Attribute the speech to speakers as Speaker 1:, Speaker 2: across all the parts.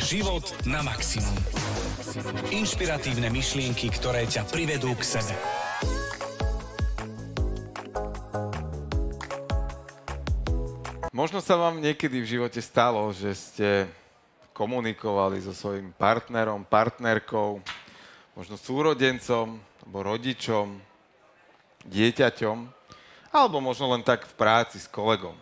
Speaker 1: Život na maximum. Inšpiratívne myšlienky, ktoré ťa privedú k sebe.
Speaker 2: Možno sa vám niekedy v živote stalo, že ste komunikovali so svojím partnerom, partnerkou, možno súrodencom, alebo rodičom, dieťaťom, alebo možno len tak v práci s kolegom.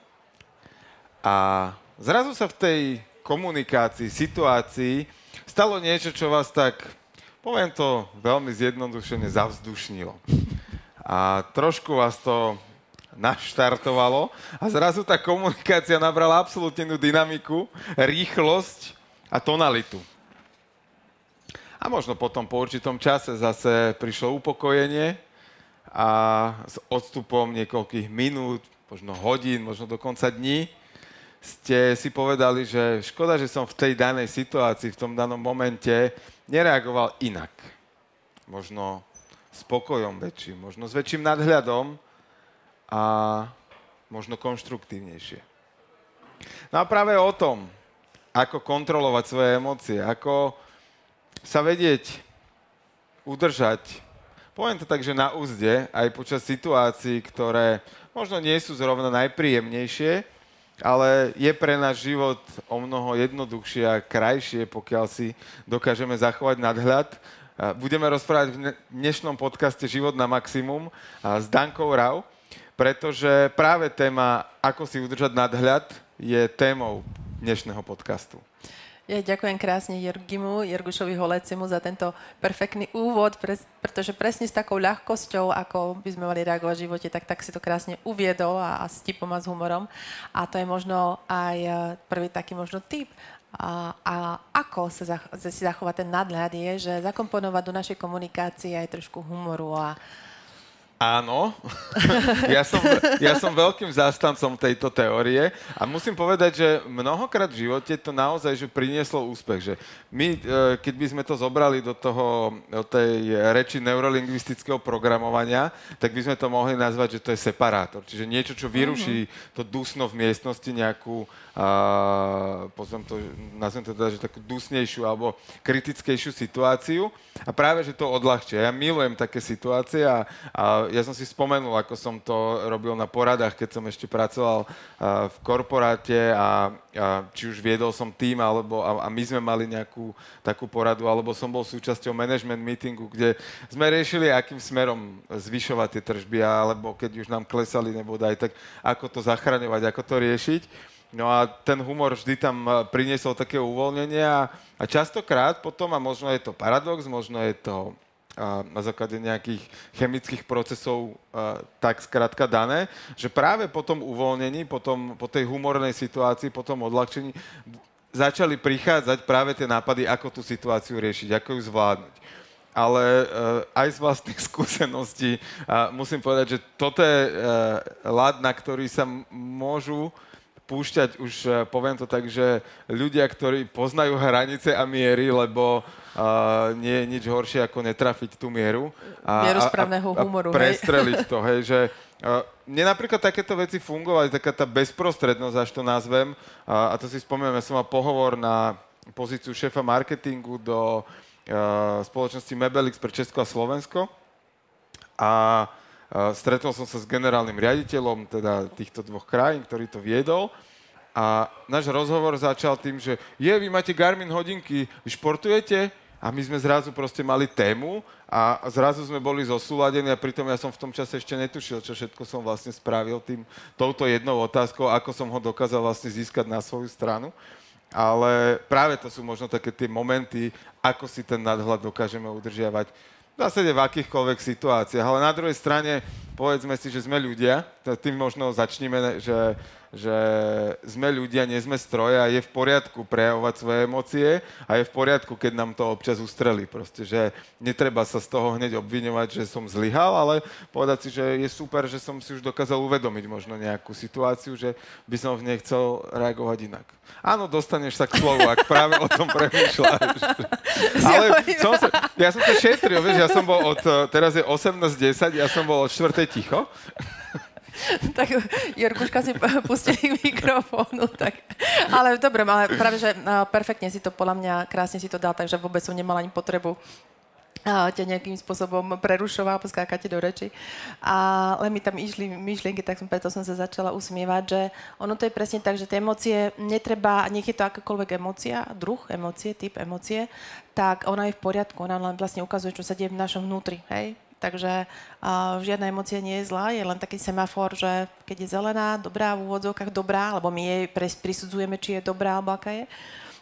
Speaker 2: A zrazu sa v tej komunikácii, situácii stalo niečo, čo vás tak, poviem to veľmi zjednodušene, zavzdušnilo. A trošku vás to naštartovalo a zrazu tá komunikácia nabrala absolútne dynamiku, rýchlosť a tonalitu. A možno potom po určitom čase zase prišlo upokojenie a s odstupom niekoľkých minút, možno hodín, možno dokonca dní, ste si povedali, že škoda, že som v tej danej situácii, v tom danom momente nereagoval inak. Možno spokojom väčším, možno s väčším nadhľadom a možno konštruktívnejšie. No a práve o tom, ako kontrolovať svoje emócie, ako sa vedieť udržať, poviem to tak, že na úzde, aj počas situácií, ktoré možno nie sú zrovna najpríjemnejšie, ale je pre náš život o mnoho jednoduchšie a krajšie, pokiaľ si dokážeme zachovať nadhľad. Budeme rozprávať v dnešnom podcaste Život na maximum s Dankou Rau, pretože práve téma, ako si udržať nadhľad, je témou dnešného podcastu.
Speaker 3: Ja ďakujem krásne Jergimu, Jergušovi Holecimu za tento perfektný úvod, pre, pretože presne s takou ľahkosťou, ako by sme mali reagovať v živote, tak, tak si to krásne uviedol a, a s tipom a s humorom. A to je možno aj e, prvý taký možno tip, a, a ako sa zach- si zachovať ten nadhľad je, že zakomponovať do našej komunikácie aj trošku humoru a,
Speaker 2: Áno, ja som, ja som veľkým zástancom tejto teórie a musím povedať, že mnohokrát v živote to naozaj že prinieslo úspech. Že my, e, keď by sme to zobrali do, toho, do tej reči neurolingvistického programovania, tak by sme to mohli nazvať, že to je separátor. Čiže niečo, čo vyruší mm-hmm. to dusno v miestnosti, nejakú, a, pozvem to, nazvem to teda, že takú dusnejšiu alebo kritickejšiu situáciu a práve, že to odľahčia. Ja milujem také situácie a, a ja som si spomenul, ako som to robil na poradách, keď som ešte pracoval v korporáte a, a či už viedol som tým, alebo a, a my sme mali nejakú takú poradu, alebo som bol súčasťou management meetingu, kde sme riešili, akým smerom zvyšovať tie tržby, alebo keď už nám klesali nebo aj tak ako to zachraňovať, ako to riešiť. No a ten humor vždy tam priniesol také uvoľnenie a, a častokrát potom, a možno je to paradox, možno je to na základe nejakých chemických procesov tak skrátka dané, že práve po tom uvoľnení, po, tom, po tej humornej situácii, po tom odľahčení začali prichádzať práve tie nápady, ako tú situáciu riešiť, ako ju zvládnuť. Ale aj z vlastných skúseností musím povedať, že toto je uh, na ktorý sa môžu púšťať už, uh, poviem to tak, že ľudia, ktorí poznajú hranice a miery, lebo uh, nie je nič horšie, ako netrafiť tú mieru.
Speaker 3: A, mieru správneho humoru.
Speaker 2: A prestreliť hej. to, hej, že uh, mne napríklad takéto veci fungovali, taká tá bezprostrednosť, až to nazvem, uh, a to si spomínam, ja som mal pohovor na pozíciu šéfa marketingu do uh, spoločnosti Mebelix pre Česko a Slovensko. A uh, stretol som sa s generálnym riaditeľom teda týchto dvoch krajín, ktorý to viedol. A náš rozhovor začal tým, že je, vy máte Garmin hodinky, vy športujete? A my sme zrazu proste mali tému a zrazu sme boli zosúladení a pritom ja som v tom čase ešte netušil, čo všetko som vlastne spravil tým, touto jednou otázkou, ako som ho dokázal vlastne získať na svoju stranu. Ale práve to sú možno také tie momenty, ako si ten nadhľad dokážeme udržiavať v zásade v akýchkoľvek situáciách. Ale na druhej strane, povedzme si, že sme ľudia, tým možno začneme, že že sme ľudia, nie sme stroje a je v poriadku prejavovať svoje emócie a je v poriadku, keď nám to občas ustrelí. Proste, že netreba sa z toho hneď obviňovať, že som zlyhal, ale povedať si, že je super, že som si už dokázal uvedomiť možno nejakú situáciu, že by som v nej chcel reagovať inak. Áno, dostaneš sa k slovu, ak práve o tom premýšľaš. ale som sa, ja som to šetril, vieš, ja som bol od, teraz je 18.10, ja som bol od 4. ticho.
Speaker 3: tak Jorguška si pustili mikrofónu. Tak. Ale dobre, ale práve, že perfektne si to podľa mňa, krásne si to dal, takže vôbec som nemala ani potrebu a ťa nejakým spôsobom prerušoval, poskákať do reči. Ale mi tam išli myšlienky, tak som, preto som sa začala usmievať, že ono to je presne tak, že tie emócie netreba, nech je to akákoľvek emócia, druh emócie, typ emócie, tak ona je v poriadku, ona len vlastne ukazuje, čo sa deje v našom vnútri, hej? Takže uh, žiadna emócia nie je zlá, je len taký semafor, že keď je zelená, dobrá, v úvodzovkách dobrá, alebo my jej prisudzujeme, či je dobrá, alebo aká je.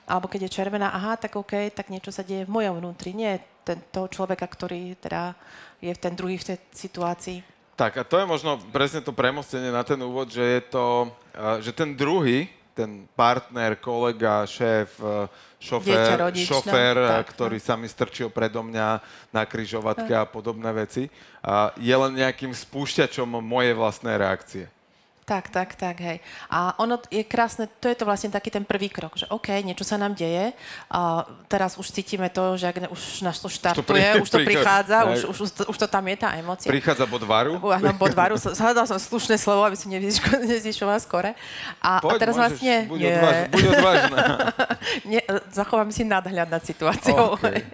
Speaker 3: Alebo keď je červená, aha, tak OK, tak niečo sa deje v mojom vnútri, nie ten, toho človeka, ktorý teda je v ten druhý v tej situácii.
Speaker 2: Tak a to je možno presne to premostenie na ten úvod, že je to, že ten druhý, ten partner, kolega, šéf, šofér,
Speaker 3: rodič,
Speaker 2: šofér
Speaker 3: no, tak,
Speaker 2: ktorý
Speaker 3: no.
Speaker 2: sa mi strčil predo mňa na kryžovatke a podobné veci, a je len nejakým spúšťačom mojej vlastnej reakcie.
Speaker 3: Tak, tak, tak, hej. A ono je krásne, to je to vlastne taký ten prvý krok, že OK, niečo sa nám deje, a teraz už cítime to, že ak ne, už nás to štartuje, už to, prichádza, už, už, už, to, už to tam je tá emocia.
Speaker 2: Prichádza bod varu.
Speaker 3: Áno, bod varu, hľadal som slušné slovo, aby si nezišoval skore. A,
Speaker 2: Poď,
Speaker 3: a teraz
Speaker 2: môžeš,
Speaker 3: vlastne...
Speaker 2: Buď, buď odvážna.
Speaker 3: ne, zachovám si nadhľad nad situáciou. Okay.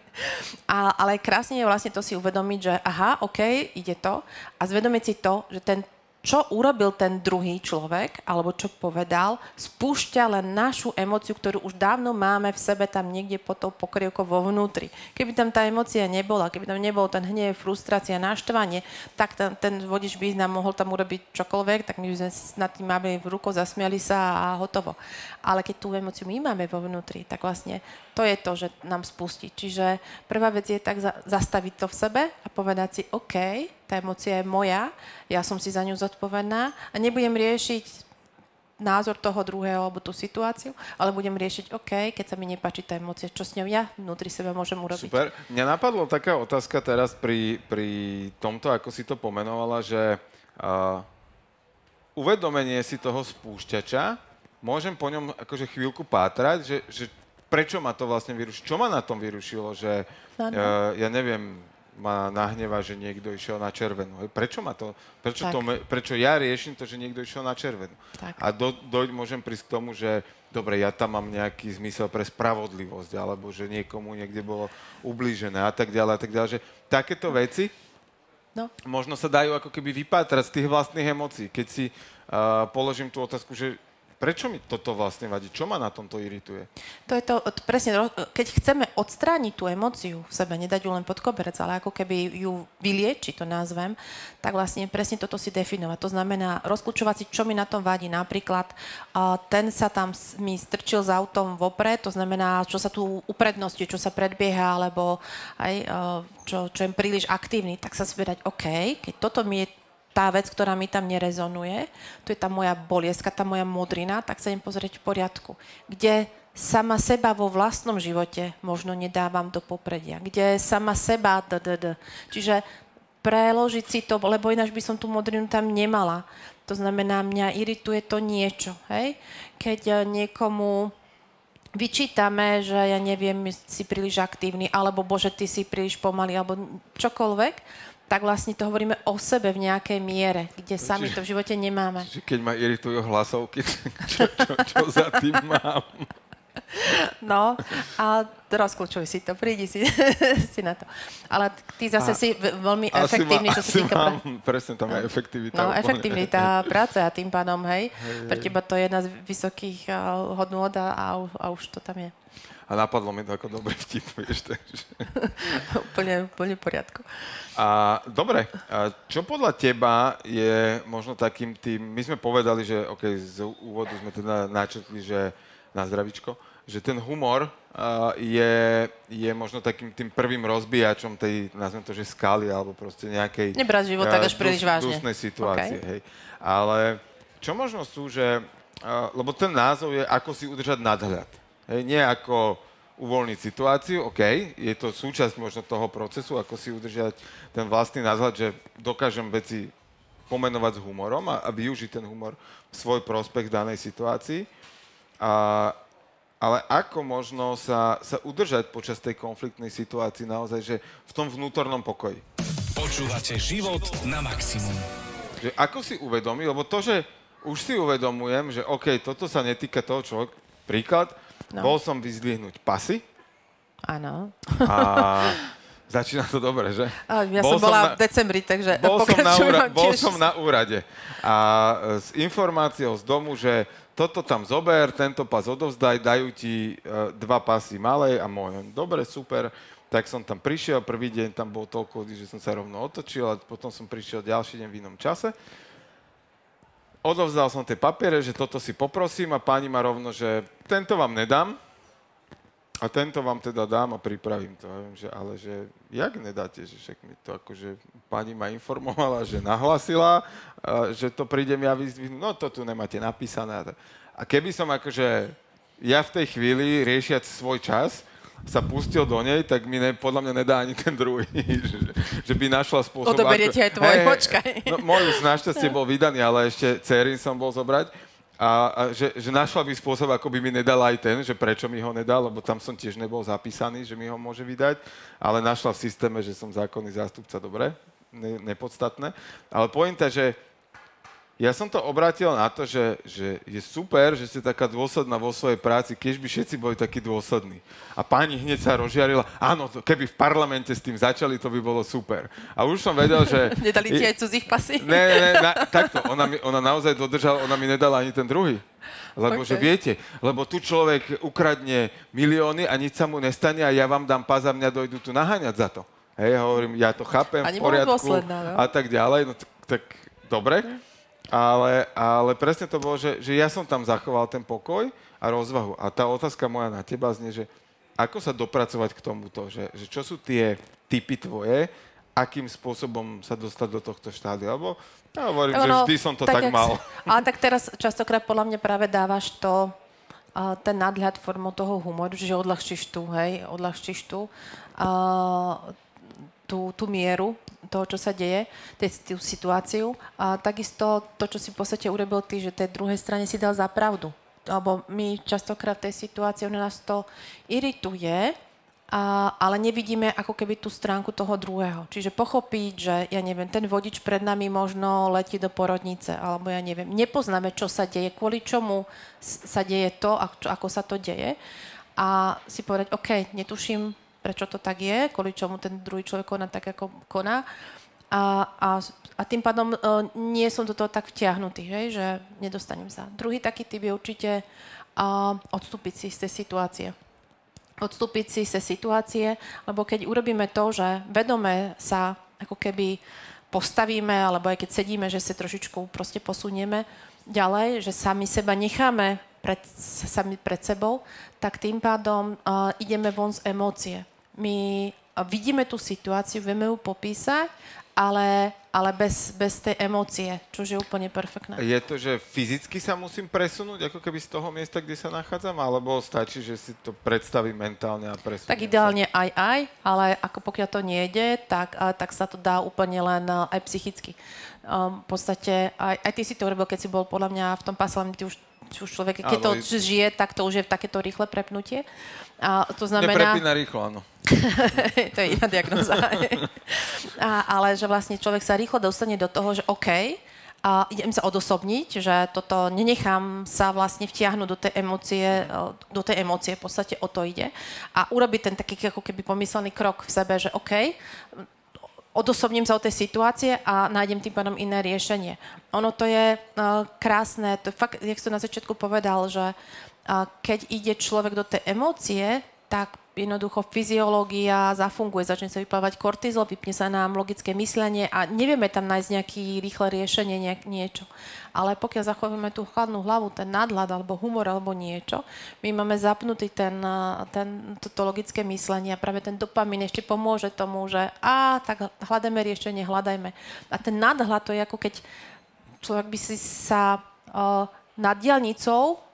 Speaker 3: A, ale krásne je vlastne to si uvedomiť, že aha, OK, ide to. A zvedomiť si to, že ten čo urobil ten druhý človek, alebo čo povedal, spúšťa len našu emociu, ktorú už dávno máme v sebe tam niekde pod tou pokrievkou vo vnútri. Keby tam tá emocia nebola, keby tam nebol ten hnev, frustrácia, naštvanie, tak ten, ten vodič by nám mohol tam urobiť čokoľvek, tak my by sme nad tým mali v rukou, zasmiali sa a hotovo. Ale keď tú emociu my máme vo vnútri, tak vlastne to je to, že nám spustí. Čiže prvá vec je tak za, zastaviť to v sebe a povedať si, OK, tá emocia je moja, ja som si za ňu zodpovedná a nebudem riešiť názor toho druhého alebo tú situáciu, ale budem riešiť, OK, keď sa mi nepáči tá emócia, čo s ňou ja vnútri seba môžem urobiť.
Speaker 2: Super. Mňa napadlo taká otázka teraz pri, pri tomto, ako si to pomenovala, že uh, uvedomenie si toho spúšťača, môžem po ňom akože chvíľku pátrať, že, že prečo ma to vlastne vyrušilo? Čo ma na tom vyrušilo? Že, uh, ja neviem, ma nahneva, že niekto išiel na červenú. Prečo, ma to, prečo, to, prečo ja riešim to, že niekto išiel na červenú?
Speaker 3: Tak.
Speaker 2: A do, do, môžem prísť k tomu, že dobre, ja tam mám nejaký zmysel pre spravodlivosť, alebo že niekomu niekde bolo ublížené a tak ďalej a tak ďalej. Že takéto veci
Speaker 3: no.
Speaker 2: možno sa dajú ako keby vypátrať z tých vlastných emócií. Keď si uh, položím tú otázku, že Prečo mi toto vlastne vadí? Čo ma na tomto irituje?
Speaker 3: To je to, presne, keď chceme odstrániť tú emóciu v sebe, nedať ju len pod koberec, ale ako keby ju vyliečiť, to nazvem, tak vlastne presne toto si definovať. To znamená rozklúčovať si, čo mi na tom vadí. Napríklad ten sa tam mi strčil s autom vopred, to znamená, čo sa tu uprednosti, čo sa predbieha, alebo aj, čo, čo je príliš aktívny, tak sa svedať, OK, keď toto mi je tá vec, ktorá mi tam nerezonuje, to je tá moja bolieska, tá moja modrina, tak sa im pozrieť v poriadku. Kde sama seba vo vlastnom živote možno nedávam do popredia. Kde sama seba, d, d, d. Čiže preložiť si to, lebo ináč by som tú modrinu tam nemala. To znamená, mňa irituje to niečo. Hej? Keď eh, niekomu vyčítame, že ja neviem, si príliš aktívny, alebo bože, ty si príliš pomalý, alebo čokoľvek, tak vlastne to hovoríme o sebe v nejakej miere, kde sami to v živote nemáme.
Speaker 2: Čiže keď ma iritujú hlasovky, čo, čo, čo za tým mám?
Speaker 3: No, a rozkľúčuj si to, prídi si, si na to. Ale ty zase a, si veľmi efektívny, čo sa týka...
Speaker 2: Mám, presne tam je efektivita.
Speaker 3: No, úplne. efektivita práce a tým pádom, hej, hej, pre teba to je jedna z vysokých uh, hodnôt a, a, a už to tam je.
Speaker 2: A napadlo mi to ako dobrý vtip, vieš, takže...
Speaker 3: úplne, úplne v poriadku.
Speaker 2: A, dobre, a čo podľa teba je možno takým tým... My sme povedali, že OK, z úvodu sme teda načetli, že na zdravičko, že ten humor uh, je, je možno takým tým prvým rozbíjačom tej, nazvem to, že skaly, alebo proste nejakej...
Speaker 3: Nebrať život tak až príliš vážne.
Speaker 2: Dusnej situácie, okay. hej. Ale čo možno sú, že... Uh, lebo ten názov je, ako si udržať nadhľad. Hej, nie ako uvoľniť situáciu, OK, je to súčasť možno toho procesu, ako si udržať ten vlastný názhľad, že dokážem veci pomenovať s humorom a, a využiť ten humor v svoj prospech v danej situácii. A, ale ako možno sa, sa udržať počas tej konfliktnej situácii naozaj, že v tom vnútornom pokoji?
Speaker 1: Počúvate život na maximum.
Speaker 2: Že ako si uvedomí, lebo to, že už si uvedomujem, že OK, toto sa netýka toho človeka. Príklad, no. bol som vyzdvihnúť pasy.
Speaker 3: Áno.
Speaker 2: A začína to dobre, že?
Speaker 3: A ja bol som bola na, v decembri, takže
Speaker 2: bol som, na úra, bol som na úrade. A s informáciou z domu, že toto tam zober, tento pas odovzdaj, dajú ti uh, dva pasy malej a môj. Dobre, super. Tak som tam prišiel, prvý deň tam bol toľko že som sa rovno otočil a potom som prišiel ďalší deň v inom čase odovzdal som tie papiere, že toto si poprosím a páni ma rovno, že tento vám nedám a tento vám teda dám a pripravím to. viem, že, ale že jak nedáte, že však mi to akože pani ma informovala, že nahlasila, že to prídem ja vyzdvihnúť, no to tu nemáte napísané. A keby som akože ja v tej chvíli riešiať svoj čas, sa pustil do nej, tak mi ne, podľa mňa nedá ani ten druhý. že, že by našla spôsob...
Speaker 3: Odoberie ti aj tvoj, hey, počkaj.
Speaker 2: No, môj už našťastie bol vydaný, ale ešte dcerin som bol zobrať. A, a že, že našla by spôsob, ako by mi nedala aj ten, že prečo mi ho nedal, lebo tam som tiež nebol zapísaný, že mi ho môže vydať, ale našla v systéme, že som zákonný zástupca, dobre, ne, nepodstatné. Ale pointa, že ja som to obrátil na to, že, že je super, že ste taká dôsledná vo svojej práci, keď by všetci boli takí dôslední. A pani hneď sa rozžiarila, áno, to, keby v parlamente s tým začali, to by bolo super. A už som vedel, že...
Speaker 3: Nedali ti aj cudzích pasy?
Speaker 2: Ne, ne, na, takto, ona, mi, ona naozaj dodržala, ona mi nedala ani ten druhý. Lebo okay. že viete, lebo tu človek ukradne milióny a nič sa mu nestane a ja vám dám pás a mňa dojdu tu naháňať za to. Hej, hovorím, ja to chápem,
Speaker 3: Ani
Speaker 2: v poriadku
Speaker 3: dôsledná, no?
Speaker 2: a tak ďalej. No tak, tak dobre. Okay ale, ale presne to bolo, že, že ja som tam zachoval ten pokoj a rozvahu. A tá otázka moja na teba znie, že ako sa dopracovať k tomuto, že, že čo sú tie typy tvoje, akým spôsobom sa dostať do tohto štádia, lebo ja hovorím, no, že vždy som to tak, tak mal.
Speaker 3: Ale tak teraz častokrát podľa mňa práve dávaš to, uh, ten nadhľad formou toho humoru, že odľahčíš tu, hej, odľahčíš tu uh, tú, tú mieru toho, čo sa deje, tú situáciu. A takisto to, čo si v podstate urobil ty, že tej druhej strane si dal za pravdu. Lebo my častokrát v tej situácii, ono nás to irituje, a, ale nevidíme ako keby tú stránku toho druhého. Čiže pochopiť, že ja neviem, ten vodič pred nami možno letí do porodnice, alebo ja neviem, nepoznáme, čo sa deje, kvôli čomu sa deje to, ako sa to deje. A si povedať, OK, netuším, prečo to tak je, kvôli čomu ten druhý človek koná tak, ako koná. A, a, a tým pádom uh, nie som do toho tak vtiahnutý, hej, že nedostanem sa. Druhý taký typ je určite uh, odstúpiť si z tej situácie. Odstúpiť si z tej situácie, lebo keď urobíme to, že vedome sa ako keby postavíme, alebo aj keď sedíme, že sa trošičku proste posunieme ďalej, že sami seba necháme pred, sami pred sebou, tak tým pádom uh, ideme von z emócie my vidíme tú situáciu, vieme ju popísať, ale, ale bez, bez tej emócie, čo je úplne perfektné.
Speaker 2: Je to, že fyzicky sa musím presunúť, ako keby z toho miesta, kde sa nachádzam, alebo stačí, že si to predstavím mentálne a presuniem
Speaker 3: Tak ideálne sa? aj aj, ale ako pokiaľ to nejde, tak, tak sa to dá úplne len aj psychicky. Um, v podstate, aj, aj ty si to urobil, keď si bol podľa mňa v tom paselom, ty už už človek, keď to žije, tak to už je takéto rýchle prepnutie. A to znamená...
Speaker 2: Neprepína rýchlo, áno.
Speaker 3: to je iná diagnoza. a, ale že vlastne človek sa rýchlo dostane do toho, že OK, a idem sa odosobniť, že toto nenechám sa vlastne vtiahnuť do tej emócie, do tej emócie, v podstate o to ide. A urobiť ten taký ako keby pomyslený krok v sebe, že OK, odosobním sa od tej situácie a nájdem tým pádom iné riešenie. Ono to je uh, krásne, to je fakt, jak som na začiatku povedal, že keď ide človek do tej emócie, tak jednoducho fyziológia zafunguje, začne sa vyplávať kortizol, vypne sa nám logické myslenie a nevieme tam nájsť nejaké rýchle riešenie, nejak, niečo. Ale pokiaľ zachováme tú chladnú hlavu, ten nadhľad alebo humor alebo niečo, my máme zapnutý ten, ten, toto logické myslenie a práve ten dopamin ešte pomôže tomu, že a tak hľadajme riešenie, hľadajme. A ten nadhľad to je ako keď človek by si sa uh, nad dielnicou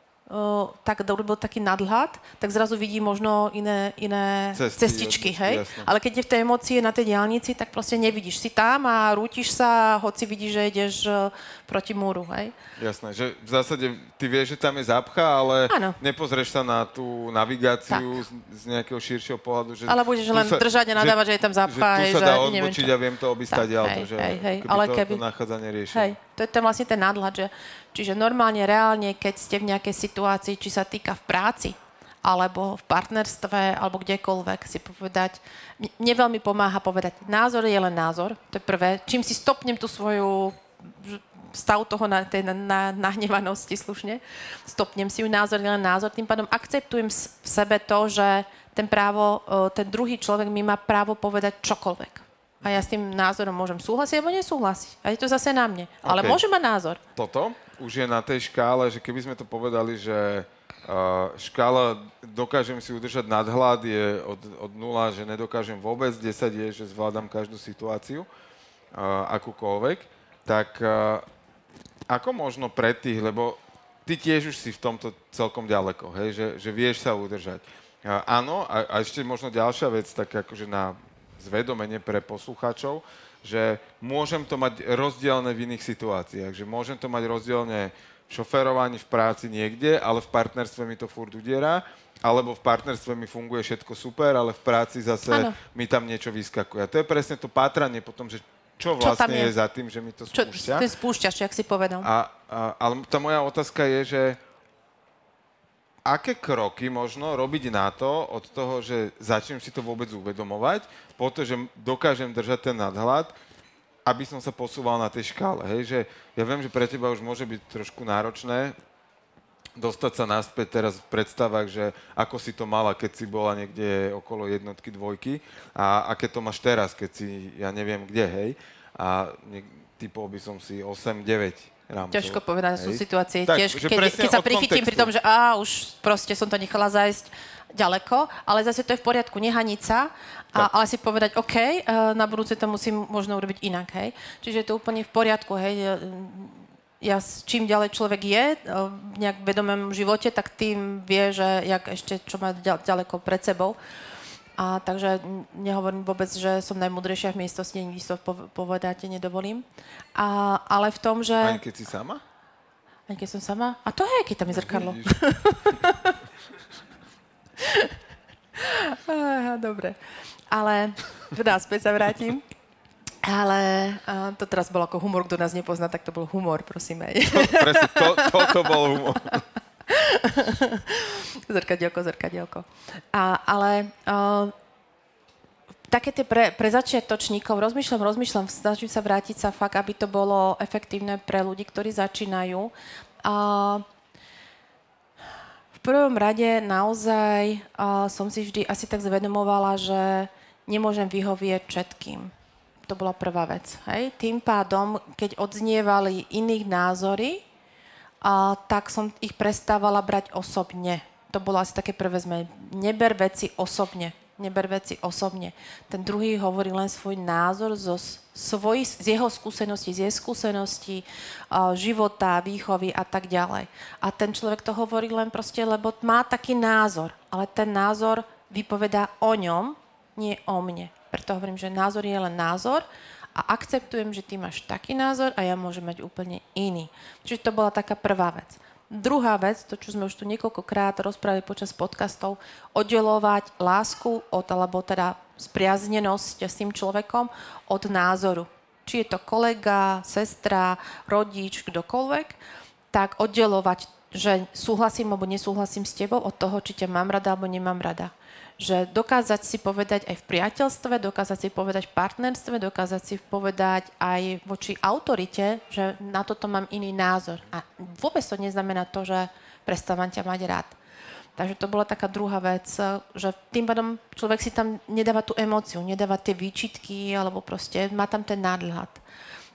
Speaker 3: tak urobil taký nadhľad, tak zrazu vidí možno iné, iné
Speaker 2: Cesty,
Speaker 3: cestičky, hej?
Speaker 2: jasné.
Speaker 3: Ale keď je v tej emócii na tej diálnici, tak proste nevidíš. Si tam a rútiš sa, hoci vidíš, že ideš uh, proti múru, hej?
Speaker 2: Jasné, že v zásade ty vieš, že tam je zápcha, ale
Speaker 3: Áno.
Speaker 2: nepozrieš sa na tú navigáciu z, z nejakého širšieho pohľadu. Že
Speaker 3: Ale budeš len držať a nadávať, že je tam zápcha,
Speaker 2: Že
Speaker 3: hej,
Speaker 2: tu sa
Speaker 3: že
Speaker 2: dá
Speaker 3: neviem
Speaker 2: odbočiť
Speaker 3: čo.
Speaker 2: a viem to obísť
Speaker 3: Tak,
Speaker 2: ďalej,
Speaker 3: hej,
Speaker 2: že
Speaker 3: hej, hej,
Speaker 2: keby
Speaker 3: ale
Speaker 2: to,
Speaker 3: keby-
Speaker 2: to nachádzanie riešil.
Speaker 3: Hej, to je ten vlastne ten nadhľad, že, čiže normálne, reálne, keď ste v nejakej situácii, či sa týka v práci, alebo v partnerstve, alebo kdekoľvek si povedať, mne veľmi pomáha povedať, názor je len názor, to je prvé. Čím si stopnem tú svoju stav toho na, tej na, na, nahnevanosti slušne, stopnem si ju názor je len názor, tým pádom akceptujem v sebe to, že ten právo, e, ten druhý človek mi má právo povedať čokoľvek. A ja s tým názorom môžem súhlasiť alebo nesúhlasiť. A je to zase na mne. Ale
Speaker 2: OK.
Speaker 3: môžem mať názor.
Speaker 2: Toto už je na tej škále, že keby sme to povedali, že uh, škála dokážem si udržať nadhľad je od, od 0, že nedokážem vôbec, 10 je, že zvládam každú situáciu, uh, akúkoľvek, tak uh, ako možno pre tých, lebo ty tiež už si v tomto celkom ďaleko, hej, že, že vieš sa udržať. Uh, áno, a, a ešte možno ďalšia vec, tak akože na zvedomenie pre poslucháčov, že môžem to mať rozdielne v iných situáciách, že môžem to mať rozdielne v šoferovaní, v práci niekde, ale v partnerstve mi to furt udiera, alebo v partnerstve mi funguje všetko super, ale v práci zase
Speaker 3: Áno.
Speaker 2: mi tam niečo vyskakuje. A to je presne to pátranie potom, že čo
Speaker 3: Čo
Speaker 2: vlastne
Speaker 3: je?
Speaker 2: je za tým, že mi to
Speaker 3: Čo,
Speaker 2: spúšťa.
Speaker 3: ten spúšťač, jak si povedal.
Speaker 2: A, a, ale tá moja otázka je, že aké kroky možno robiť na to, od toho, že začnem si to vôbec uvedomovať, po to, že dokážem držať ten nadhľad, aby som sa posúval na tej škále. Hej? Že ja viem, že pre teba už môže byť trošku náročné dostať sa naspäť teraz v predstavách, že ako si to mala, keď si bola niekde okolo jednotky, dvojky a aké to máš teraz, keď si, ja neviem kde, hej. A typol by som si 8-9 rámcov.
Speaker 3: Ťažko povedať, sú situácie
Speaker 2: Tak,
Speaker 3: tiež, keď, keď sa prichytím pri
Speaker 2: kontextu.
Speaker 3: tom, že á, už proste som to nechala zajsť ďaleko, ale zase to je v poriadku, nehaniť sa, a, ale si povedať, OK, eh, na budúce to musím možno urobiť inak, hej. Čiže je to úplne v poriadku, hej. Ja- čím ďalej človek je eh, v nejak vedomém živote, tak tým vie, že jak ešte čo má ďal- ďaleko pred sebou. A takže nehovorím vôbec, že som najmudrejšia v miestnosti, nikdy to pov- povedať nedovolím. A, ale v tom, že...
Speaker 2: Ani keď si sama?
Speaker 3: Aj keď som sama? A to je, keď tam je zrkadlo.
Speaker 2: Vidíš?
Speaker 3: Aha, dobre. Ale, teda späť sa vrátim. Ale a to teraz bol ako humor, kto nás nepozná, tak to bol humor, prosím. Aj.
Speaker 2: Presne, to, toto bol humor.
Speaker 3: zrkadielko, zrkadielko. A, ale uh, také tie pre, pre začiatočníkov, rozmýšľam, rozmýšľam, snažím sa vrátiť sa fakt, aby to bolo efektívne pre ľudí, ktorí začínajú. A v prvom rade naozaj uh, som si vždy asi tak zvedomovala, že nemôžem vyhovieť všetkým. To bola prvá vec. Hej? Tým pádom, keď odznievali iných názory, a tak som ich prestávala brať osobne. To bolo asi také prvé zmeny. Neber veci osobne. Neber veci osobne. Ten druhý hovorí len svoj názor zo svoj, z jeho skúseností, z jej skúseností, života, výchovy a tak ďalej. A ten človek to hovorí len proste, lebo má taký názor. Ale ten názor vypovedá o ňom, nie o mne. Preto hovorím, že názor je len názor a akceptujem, že ty máš taký názor a ja môžem mať úplne iný. Čiže to bola taká prvá vec. Druhá vec, to čo sme už tu niekoľkokrát rozprávali počas podcastov, oddelovať lásku od, alebo teda spriaznenosť s tým človekom od názoru. Či je to kolega, sestra, rodič, kdokoľvek, tak oddelovať, že súhlasím alebo nesúhlasím s tebou od toho, či ťa mám rada alebo nemám rada že dokázať si povedať aj v priateľstve, dokázať si povedať v partnerstve, dokázať si povedať aj voči autorite, že na toto mám iný názor. A vôbec to neznamená to, že prestávam ťa mať rád. Takže to bola taká druhá vec, že tým pádom človek si tam nedáva tú emóciu, nedáva tie výčitky, alebo proste má tam ten nadhľad.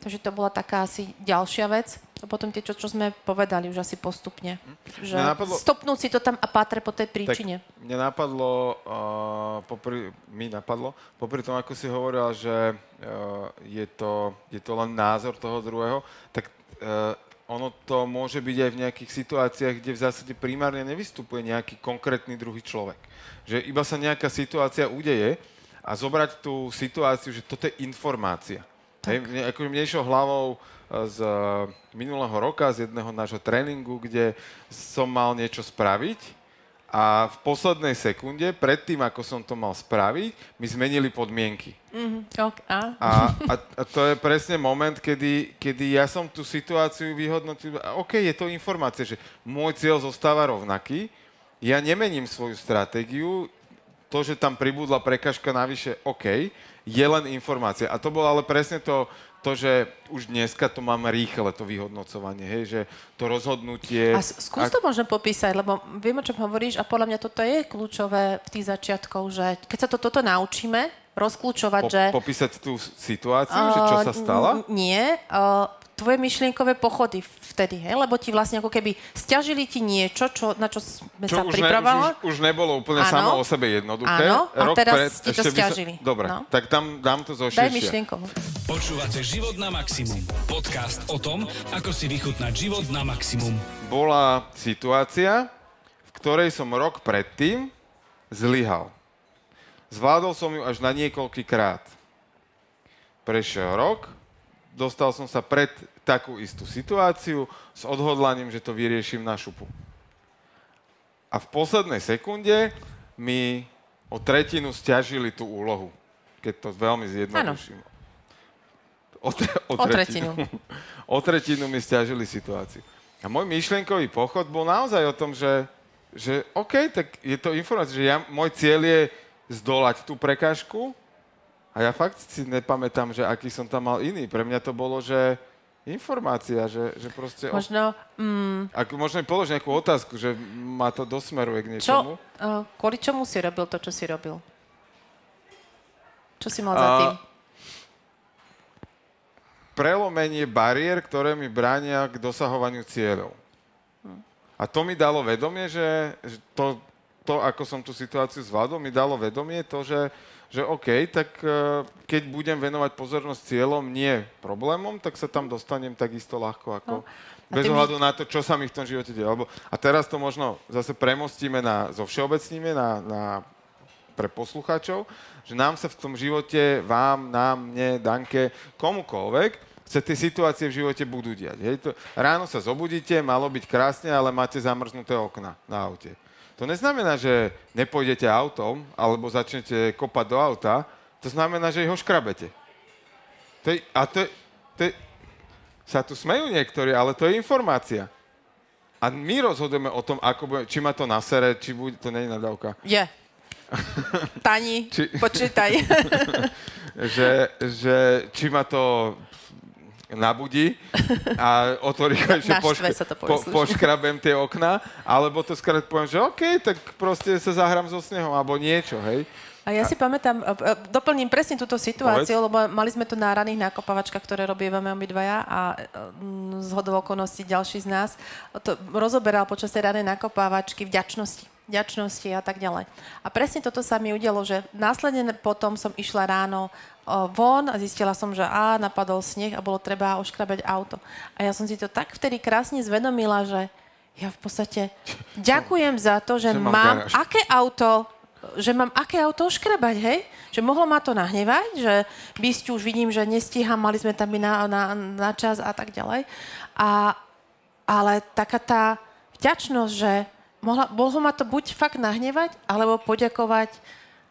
Speaker 3: Takže to bola taká asi ďalšia vec. A potom tie, čo, čo sme povedali už asi postupne. Že
Speaker 2: Mňa napadlo-
Speaker 3: stopnúť si to tam a pátre po tej príčine.
Speaker 2: Tak mne napadlo, uh, popri, mi napadlo, popri tom, ako si hovorila, že uh, je, to, je to len názor toho druhého, tak uh, ono to môže byť aj v nejakých situáciách, kde v zásade primárne nevystupuje nejaký konkrétny druhý človek. Že iba sa nejaká situácia udeje a zobrať tú situáciu, že toto je informácia. Hej, mne, akože mne išiel hlavou e, z e, minulého roka, z jedného nášho tréningu, kde som mal niečo spraviť a v poslednej sekunde, predtým, ako som to mal spraviť, mi zmenili podmienky.
Speaker 3: Mm, ok, a?
Speaker 2: A, a, a to je presne moment, kedy, kedy ja som tú situáciu vyhodnotil. OK, je to informácia, že môj cieľ zostáva rovnaký, ja nemením svoju stratégiu, to, že tam pribudla prekažka navyše, OK, je len informácia. A to bolo ale presne to, to, že už dneska to máme rýchle, to vyhodnocovanie, hej, že to rozhodnutie...
Speaker 3: A skús to možno popísať, lebo viem, o čom hovoríš a podľa mňa toto je kľúčové v tých začiatkoch, že keď sa to toto naučíme, rozklúčovať,
Speaker 2: po,
Speaker 3: že...
Speaker 2: Popísať tú situáciu, uh, že čo sa stala?
Speaker 3: Nie, uh, tvoje myšlienkové pochody vtedy, hej? lebo ti vlastne ako keby stiažili ti niečo, čo, na čo sme
Speaker 2: čo
Speaker 3: sa
Speaker 2: už
Speaker 3: pripravovali.
Speaker 2: Ne, už, už nebolo úplne
Speaker 3: Áno.
Speaker 2: samo o sebe jednoduché.
Speaker 3: Áno, a
Speaker 2: Rok
Speaker 3: teraz
Speaker 2: pred,
Speaker 3: ti to stiažili.
Speaker 2: Sa, dobre,
Speaker 3: No.
Speaker 2: tak tam dám to zo
Speaker 3: Daj myšlienkovú.
Speaker 1: Počúvate Život na maximum. Podcast o tom, ako si vychutnať život na maximum.
Speaker 2: Bola situácia, v ktorej som rok predtým zlyhal. Zvládol som ju až na niekoľký krát. Prešiel rok, dostal som sa pred takú istú situáciu s odhodlaním, že to vyriešim na šupu. A v poslednej sekunde mi o tretinu stiažili tú úlohu, keď to veľmi zjednoduším. O, tre,
Speaker 3: O tretinu.
Speaker 2: o tretinu mi stiažili situáciu. A môj myšlienkový pochod bol naozaj o tom, že, že OK, tak je to informácia, že ja, môj cieľ je zdolať tú prekážku a ja fakt si nepamätám, že aký som tam mal iný. Pre mňa to bolo, že informácia, že, že proste...
Speaker 3: Možno, mm,
Speaker 2: Ak možno mi položiť nejakú otázku, že ma to dosmeruje k niečomu.
Speaker 3: čo, uh, kvôli čomu si robil to, čo si robil? Čo si mal za
Speaker 2: A-
Speaker 3: tým?
Speaker 2: Prelomenie bariér, ktoré mi bránia k dosahovaniu cieľov. A to mi dalo vedomie, že, že to, to, ako som tú situáciu zvládol, mi dalo vedomie to, že, že OK, tak eh, keď budem venovať pozornosť cieľom, nie problémom, tak sa tam dostanem takisto ľahko ako...
Speaker 3: No.
Speaker 2: Bez ohľadu na to, čo sa mi v tom živote deje. Lebo, a teraz to možno zase premostíme na, zo všeobecníme na, na, pre poslucháčov, že nám sa v tom živote, vám, nám, mne, Danke, komukoľvek, sa tie situácie v živote budú diať. Hej? To, ráno sa zobudíte, malo byť krásne, ale máte zamrznuté okna na aute. To neznamená, že nepôjdete autom alebo začnete kopať do auta, to znamená, že ho škrabete. To je, a to je, to je, sa tu smejú niektorí, ale to je informácia. A my rozhodujeme o tom, ako bude, či ma to nasere, či bude, to je nadávka,
Speaker 3: Je. Tani,
Speaker 2: Či-
Speaker 3: počítaj.
Speaker 2: že, že či ma to nabudí a o to rýchlejšie
Speaker 3: Naštve sa to povie
Speaker 2: po, poškrabem tie okná, alebo to skrátka poviem, že OK, tak proste sa zahrám so snehom, alebo niečo, hej.
Speaker 3: A ja si pamätám, e, e, doplním presne túto situáciu,
Speaker 2: Povedz.
Speaker 3: lebo mali sme to na raných nakopavačkách, ktoré robívame obidvaja a mm, z hodou okolností ďalší z nás to rozoberal počas tej ranej nakopávačky vďačnosti vďačnosti a tak ďalej. A presne toto sa mi udialo, že následne potom som išla ráno von a zistila som, že á, napadol sneh a bolo treba oškrabať auto. A ja som si to tak vtedy krásne zvedomila, že ja v podstate ďakujem za to, že,
Speaker 2: Že mám
Speaker 3: mám
Speaker 2: garáž.
Speaker 3: aké auto že mám aké auto oškrabať, hej? Že mohlo ma to nahnevať, že bysťu už vidím, že nestíham, mali sme tam na, na, na čas a tak ďalej. A, ale taká tá vďačnosť, že mohla, mohlo ma to buď fakt nahnevať, alebo poďakovať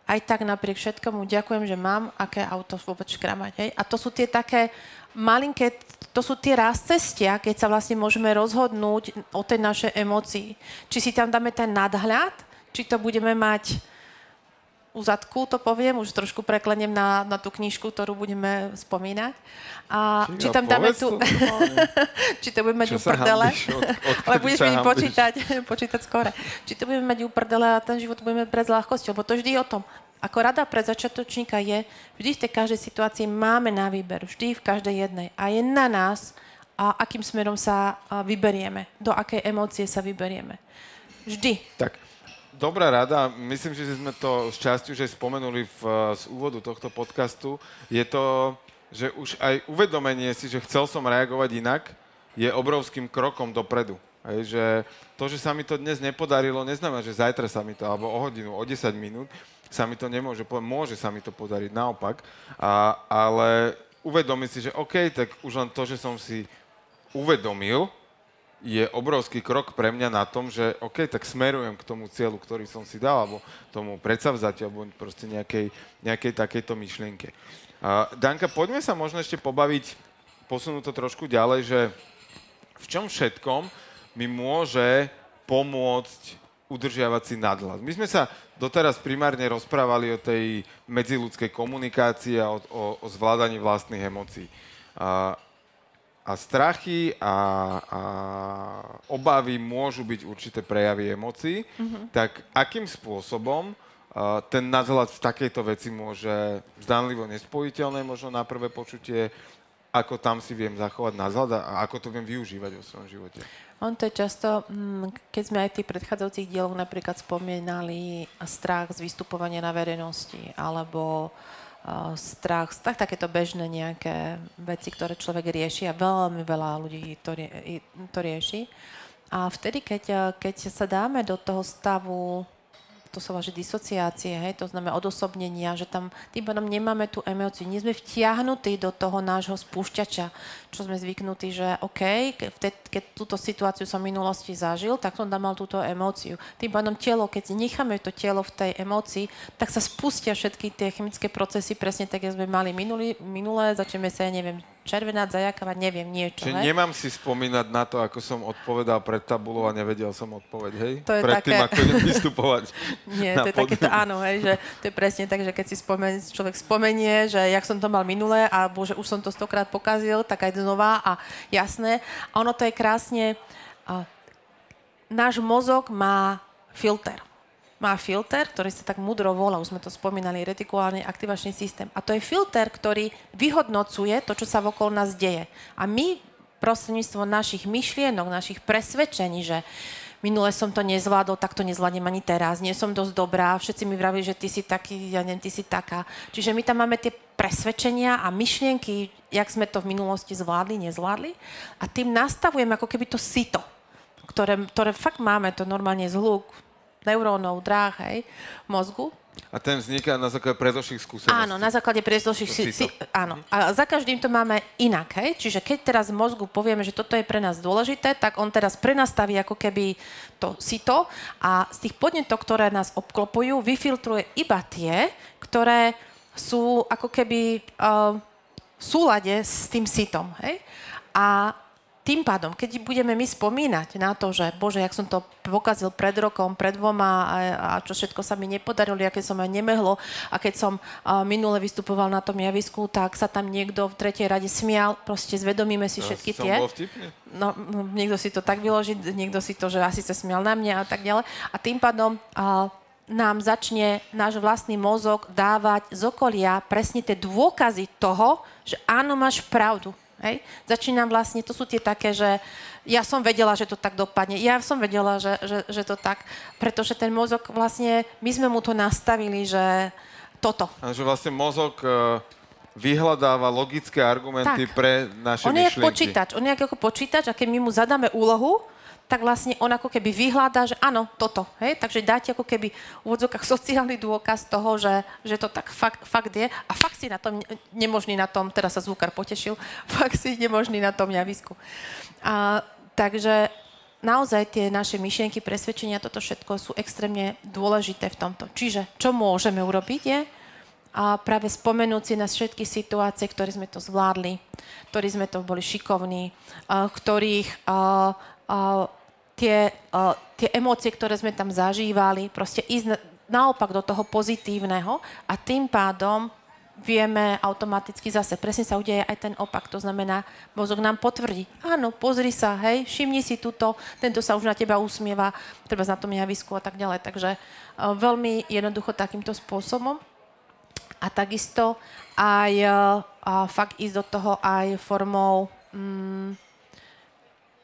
Speaker 3: aj tak napriek všetkomu. Ďakujem, že mám aké auto vôbec škramať, hej? A to sú tie také malinké, to sú tie raz cestia, keď sa vlastne môžeme rozhodnúť o tej našej emócii. Či si tam dáme ten nadhľad, či to budeme mať u zadku, to poviem, už trošku prekleniem na, na tú knižku, ktorú budeme spomínať. A
Speaker 2: Čiže
Speaker 3: či tam dáme
Speaker 2: normálne.
Speaker 3: či to budeme mať
Speaker 2: Čo
Speaker 3: u
Speaker 2: sa
Speaker 3: prdele.
Speaker 2: hanbíš? Od- odkedy
Speaker 3: Ale budeš mi počítať, počítať skore. Či to budeme mať u prdele a ten život budeme brať s ľahkosťou, lebo to vždy je o tom. Ako rada pre začiatočníka je, vždy v tej každej situácii máme na výber, vždy v každej jednej. A je na nás, a akým smerom sa vyberieme, do akej emócie sa vyberieme. Vždy.
Speaker 2: Tak, dobrá rada, myslím, že sme to z časti už aj spomenuli v, eh, z úvodu tohto podcastu, je to, že už aj uvedomenie si, že chcel som reagovať inak, je obrovským krokom dopredu. Hej, že to, že sa mi to dnes nepodarilo, neznamená, že zajtra sa mi to, alebo o hodinu, o 10 minút sa mi to nemôže, môže sa mi to podariť, naopak. A, ale uvedomiť si, že OK, tak už len to, že som si uvedomil, je obrovský krok pre mňa na tom, že OK, tak smerujem k tomu cieľu, ktorý som si dal, alebo tomu predsavzatiu, alebo proste nejakej, nejakej takejto myšlienke. Uh, Danka, poďme sa možno ešte pobaviť, posunúť to trošku ďalej, že v čom všetkom mi môže pomôcť udržiavať si nadhľad. My sme sa doteraz primárne rozprávali o tej medziludskej komunikácii a o, o, o zvládaní vlastných emócií. A, a strachy a, a obavy môžu byť určité prejavy emócií, mm-hmm. tak akým spôsobom uh, ten nadhľad v takejto veci môže zdanlivo nespojiteľné, možno na prvé počutie, ako tam si viem zachovať nadhľad a ako to viem využívať vo svojom živote?
Speaker 3: On to je často, mm, keď sme aj v tých predchádzajúcich dieloch napríklad spomínali strach z vystupovania na verejnosti, alebo strach, tak takéto bežné nejaké veci, ktoré človek rieši a veľmi veľa ľudí to, rie, to rieši. A vtedy, keď, keď sa dáme do toho stavu to sa volá, že disociácie, hej, to znamená odosobnenia, že tam tým pádom nemáme tú emóciu, nie sme vtiahnutí do toho nášho spúšťača, čo sme zvyknutí, že OK, keď, keď túto situáciu som v minulosti zažil, tak som tam mal túto emóciu. Tým pádom telo, keď necháme to telo v tej emócii, tak sa spustia všetky tie chemické procesy presne tak, ako sme mali minulé, začneme sa, ja neviem, červená, zajakávať, neviem, niečo.
Speaker 2: Čiže nemám si spomínať na to, ako som odpovedal pred tabulou a nevedel som odpoveď, hej?
Speaker 3: To je
Speaker 2: pred
Speaker 3: také...
Speaker 2: tým, ako idem vystupovať.
Speaker 3: Nie, to je takéto áno, hej, že to je presne tak, že keď si spomen, človek spomenie, že jak som to mal minulé a bože, už som to stokrát pokazil, tak aj znova a jasné. A ono to je krásne, a, náš mozog má filter má filter, ktorý sa tak mudro volá, už sme to spomínali, retikulárny aktivačný systém. A to je filter, ktorý vyhodnocuje to, čo sa okolo nás deje. A my prostredníctvom našich myšlienok, našich presvedčení, že minule som to nezvládol, tak to nezvládnem ani teraz, nie som dosť dobrá, všetci mi vravili, že ty si taký, ja neviem, ty si taká. Čiže my tam máme tie presvedčenia a myšlienky, jak sme to v minulosti zvládli, nezvládli a tým nastavujeme ako keby to sito, ktoré, ktoré fakt máme, to normálne zhluk, neurónov, dráh, hej, mozgu.
Speaker 2: A ten vzniká na základe predošlých skúseností.
Speaker 3: Áno, na základe predošlých si, si, áno. A za každým to máme inak, hej. Čiže keď teraz mozgu povieme, že toto je pre nás dôležité, tak on teraz prenastaví ako keby to sito a z tých podnetov, ktoré nás obklopujú, vyfiltruje iba tie, ktoré sú ako keby uh, v súlade s tým sitom, hej. A tým pádom, keď budeme my spomínať na to, že bože, jak som to pokazil pred rokom, pred dvoma a, a čo všetko sa mi nepodarilo, aké som aj nemehlo a keď som a, minule vystupoval na tom javisku, tak sa tam niekto v tretej rade smial, proste zvedomíme si všetky
Speaker 2: som
Speaker 3: tie.
Speaker 2: Bol
Speaker 3: no, niekto si to tak vyloží, niekto si to, že asi sa smial na mňa a tak ďalej. A tým pádom a, nám začne náš vlastný mozog dávať z okolia presne tie dôkazy toho, že áno, máš pravdu Hej? Začínam vlastne, to sú tie také, že ja som vedela, že to tak dopadne. Ja som vedela, že, že, že to tak, pretože ten mozog vlastne, my sme mu to nastavili, že toto.
Speaker 2: A že vlastne mozog uh, vyhľadáva logické argumenty tak. pre naše
Speaker 3: on myšlienky. On je počítač, on je ako počítač a keď my mu zadáme úlohu, tak vlastne on ako keby vyhľadá, že áno, toto. Hej? Takže dáte ako keby v úvodzokách sociálny dôkaz toho, že, že to tak fakt, fakt je. A fakt si na tom nemožný na tom, teraz sa zvukar potešil, fakt si nemožný na tom javisku. A, takže naozaj tie naše myšlienky, presvedčenia, toto všetko sú extrémne dôležité v tomto. Čiže čo môžeme urobiť je a práve spomenúť si na všetky situácie, ktoré sme to zvládli, ktorí sme to boli šikovní, ktorých tie, uh, tie emócie, ktoré sme tam zažívali, proste ísť naopak do toho pozitívneho a tým pádom vieme automaticky zase, presne sa udeje aj ten opak. To znamená, mozog nám potvrdí, áno, pozri sa, hej, všimni si túto, tento sa už na teba usmieva, treba na tom javisku a tak ďalej. Takže uh, veľmi jednoducho takýmto spôsobom. A takisto aj uh, fakt ísť do toho aj formou um,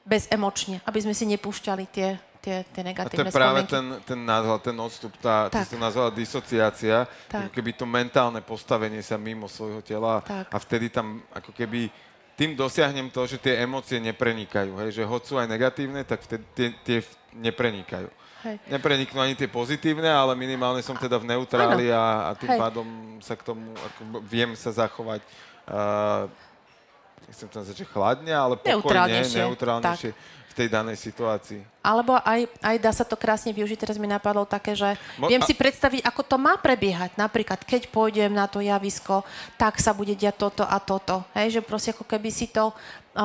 Speaker 3: bezemočne, aby sme si nepúšťali tie, tie, tie negatívne
Speaker 2: A to je práve ten, ten názval, ten odstup, tá, tak. ty si to nazvala disociácia, tak. ako keby to mentálne postavenie sa mimo svojho tela tak. a vtedy tam ako keby tým dosiahnem to, že tie emócie neprenikajú. Hej? Že hoď sú aj negatívne, tak vtedy tie, tie neprenikajú.
Speaker 3: Hej.
Speaker 2: Nepreniknú ani tie pozitívne, ale minimálne som teda v neutráli a, a tým
Speaker 3: Hej.
Speaker 2: pádom sa k tomu, ako, viem sa zachovať, uh, nechcem tam začať chladne, ale pokojne,
Speaker 3: Neutrálnejšie,
Speaker 2: v tej danej situácii.
Speaker 3: Alebo aj, aj dá sa to krásne využiť, teraz mi napadlo také, že
Speaker 2: Mo-
Speaker 3: viem
Speaker 2: a-
Speaker 3: si predstaviť, ako to má prebiehať. Napríklad, keď pôjdem na to javisko, tak sa bude diať toto a toto. Hej, že proste ako keby si to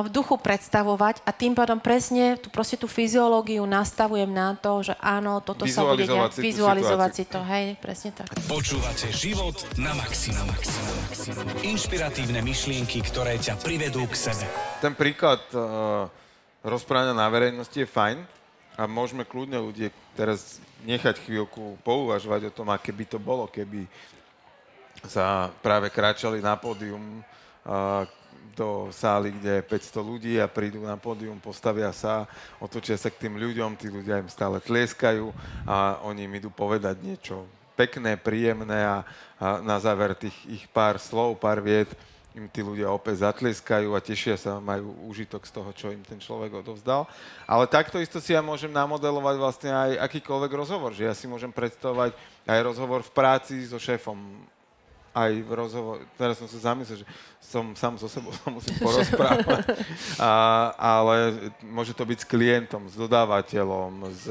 Speaker 3: v duchu predstavovať a tým pádom presne tú, proste tú fyziológiu nastavujem na to, že áno, toto sa bude
Speaker 2: Vizualizovať
Speaker 3: diať.
Speaker 2: si
Speaker 3: Vizualizovať si to, hej, presne tak.
Speaker 1: Počúvate život na maximum. Inšpiratívne myšlienky, ktoré ťa privedú k sebe.
Speaker 2: Ten príklad uh, rozprávania na verejnosti je fajn a môžeme kľudne ľudí teraz nechať chvíľku pouvažovať o tom, aké by to bolo, keby sa práve kráčali na pódium uh, do sály, kde je 500 ľudí a prídu na pódium, postavia sa, otočia sa k tým ľuďom, tí ľudia im stále tlieskajú a oni im idú povedať niečo pekné, príjemné a, a na záver tých ich pár slov, pár viet im tí ľudia opäť zatlieskajú a tešia sa, majú úžitok z toho, čo im ten človek odovzdal. Ale takto isto si ja môžem namodelovať vlastne aj akýkoľvek rozhovor, že ja si môžem predstavovať aj rozhovor v práci so šéfom aj v rozhovor, teraz som sa zamyslel, že som sám so sebou sa musím porozprávať, a, ale môže to byť s klientom, s dodávateľom, s,